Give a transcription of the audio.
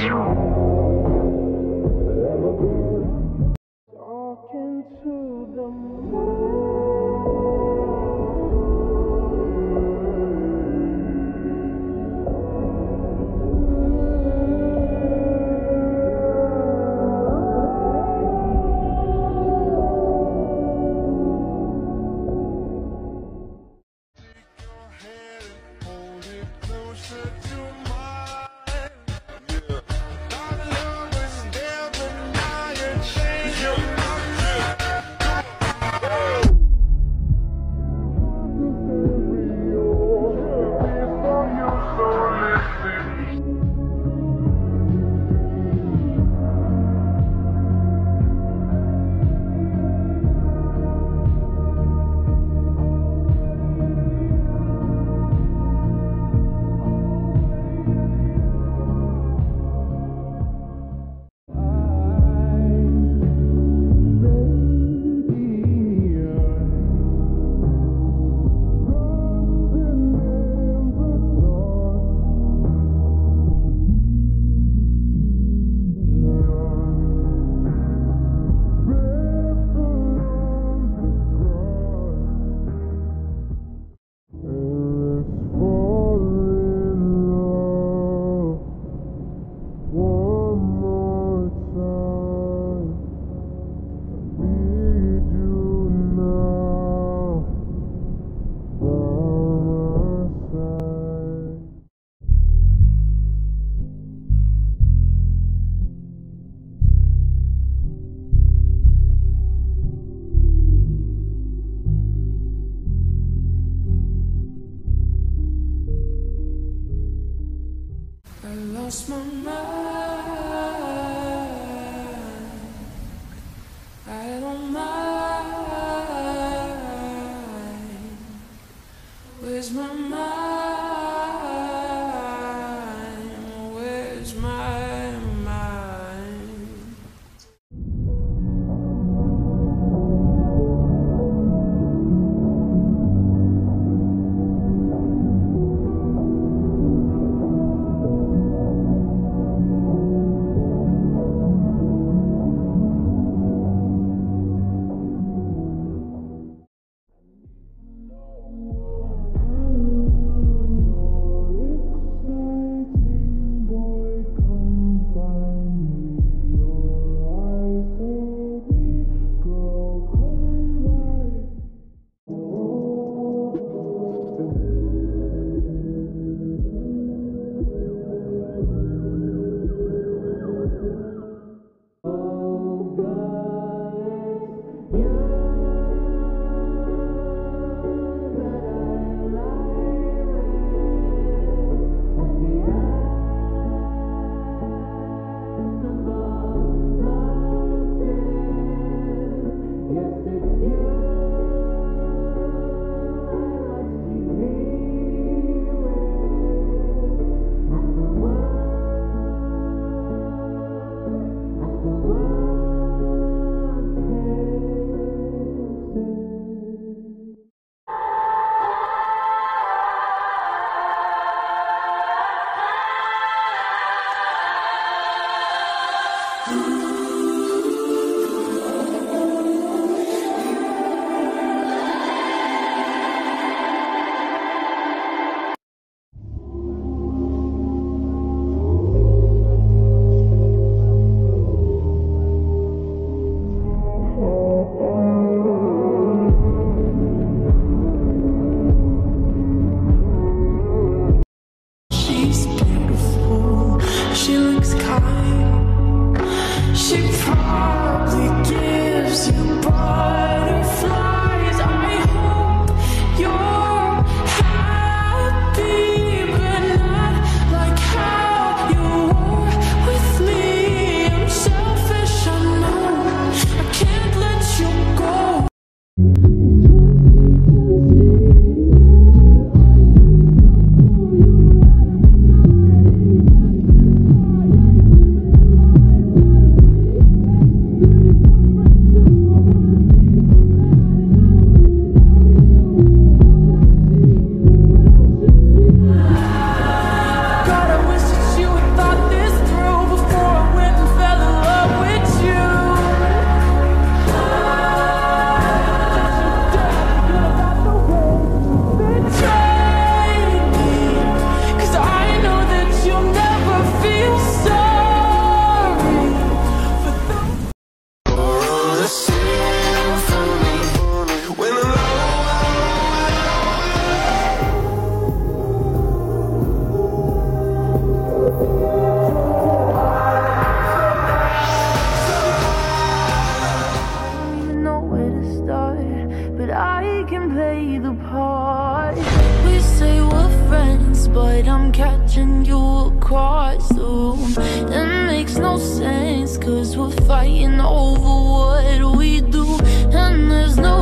you lost my mind. I don't mind. Where's my mind? Ooh. can play the part. We say we're friends, but I'm catching you across the room. It makes no sense, cause we're fighting over what we do And there's no